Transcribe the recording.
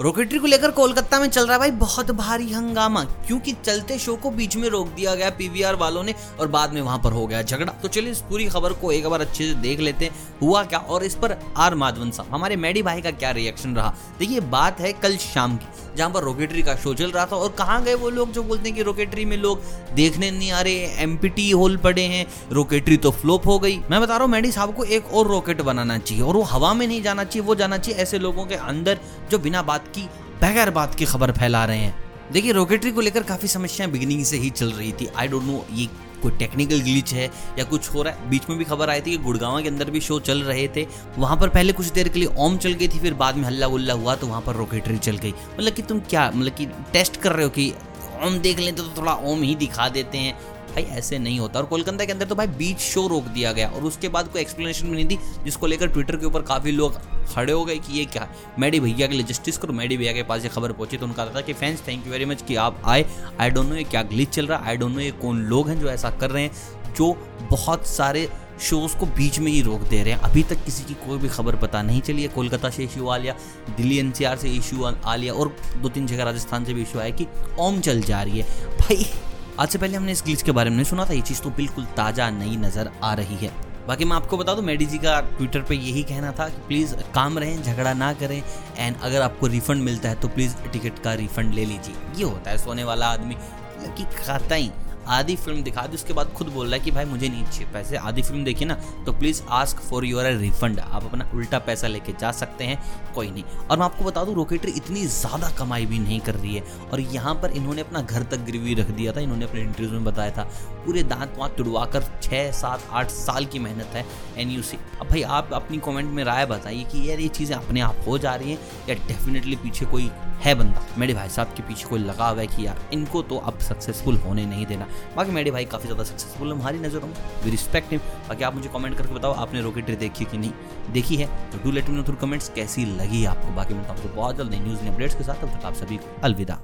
Rocketry को लेकर कोलकाता में चल रहा है भाई बहुत भारी हंगामा, क्योंकि चलते शो को बीच में रोक दिया गया पीवीआर वालों ने और बाद में वहाँ पर हो गया झगड़ा। तो चलिए इस पूरी खबर को एक बार अच्छे से देख लेते हैं, हुआ क्या? और इस पर आर माधवन साहब, हमारे मैडी भाई का क्या रिएक्शन रहा? देखिए, बात है कल शाम की। जहाँ पर रॉकेटरी का शो चल रहा था और कहाँ गए वो लोग जो बोलते हैं कि रॉकेटरी में लोग देखने नहीं आ रहे एमपीटी होल पड़े हैं रॉकेटरी तो फ्लोप हो गई। मैं बता रहा हूँ मैडी साहब को एक और रॉकेट बनाना चाहिए और वो हवा में नहीं जाना चाहिए, वो जाना चाहिए ऐसे लोगों के अंदर जो बिना बात की, बगैर बात की खबर फैला रहे हैं। देखिए रॉकेटरी को लेकर काफ़ी समस्याएँ बिगिनिंग से ही चल रही थी। आई डोंट नो ये कोई टेक्निकल ग्लिच है या कुछ हो रहा है? बीच में भी खबर आई थी कि गुड़गांव के अंदर भी शो चल रहे थे। वहाँ पर पहले कुछ देर के लिए ओम चल गई थी, फिर बाद में हल्ला गुल्ला हुआ तो वहाँ पर रॉकेटरी चल गई। मतलब कि तुम क्या मतलब कि टेस्ट कर रहे हो कि ओम देख लेते तो थोड़ा ओम ही दिखा देते हैं। भाई, ऐसे नहीं होता। और कोलकाता के अंदर तो भाई बीच शो रोक दिया गया। और उसके बाद कोई एक्सप्लेनेशन भी नहीं थी, जिसको लेकर ट्विटर के ऊपर काफ़ी लोग खड़े हो गए कि ये क्या मैडी भैया के लिए जस्टिस करो। मैडी भैया के पास ये खबर पहुँची तो उनका था कि fans thank you very much कि आप आए। आई डोंट नो ये क्या ग्लिच चल रहा है। आई डोंट नो ये कौन लोग हैं जो ऐसा कर रहे हैं, जो बहुत सारे शोज़ को बीच में ही रोक दे रहे हैं। अभी तक किसी की कोई भी खबर पता नहीं चली है। कोलकाता से इशू आ लिया, दिल्ली एनसीआर से इशू आ लिया और दो तीन जगह राजस्थान से भी इशू आया कि ओम चल जा रही है। भाई, आज से पहले हमने इस ग्लिच के बारे में सुना था। ये चीज़ तो बिल्कुल ताज़ा नई नज़र आ रही है। बाकी मैं आपको बता दूँ मेडी जी का ट्विटर पे यही कहना था कि प्लीज़ काम रहें, झगड़ा ना करें एंड अगर आपको रिफंड मिलता है तो प्लीज़ टिकट का रिफंड ले लीजिए। ये होता है, सोने वाला आदमी कि खाता ही। आधी फ़िल्म दिखा दी, उसके बाद खुद बोल रहा है कि भाई मुझे नहीं चाहिए पैसे। आधी फ़िल्म देखी ना तो please ask for your refund आप अपना उल्टा पैसा लेके जा सकते हैं, कोई नहीं। और मैं आपको बता दूँ रॉकेटरी इतनी ज़्यादा कमाई भी नहीं कर रही है। और यहाँ पर इन्होंने अपना घर तक गिरवी रख दिया था, इन्होंने अपने इंटरव्यू में बताया था। पूरे दांत वाँत तुड़वा कर छः सात, आठ साल की मेहनत है एन यू सी अब भाई आप अपनी कॉमेंट में राय बताइए कि यार ये चीज़ें अपने आप हो जा रही हैं या डेफिनेटली पीछे कोई है बंदा। मेरे भाई साहब के पीछे कोई लगा हुआ है कि यार, इनको तो अब सक्सेसफुल होने नहीं देना। बाकी मेरे भाई काफ़ी ज़्यादा सक्सेसफुल हमारी नज़रों में। वी रिस्पेक्ट हिम बाकी आप मुझे कमेंट करके बताओ, आपने रॉकेटरी देखी कि नहीं? देखी है? तो do let me know through comments कैसी लगी आपको? बाकी मैं आपको बहुत जल्द न्यूज़ अपडेट्स के साथ अब तक आप सभी को अलविदा।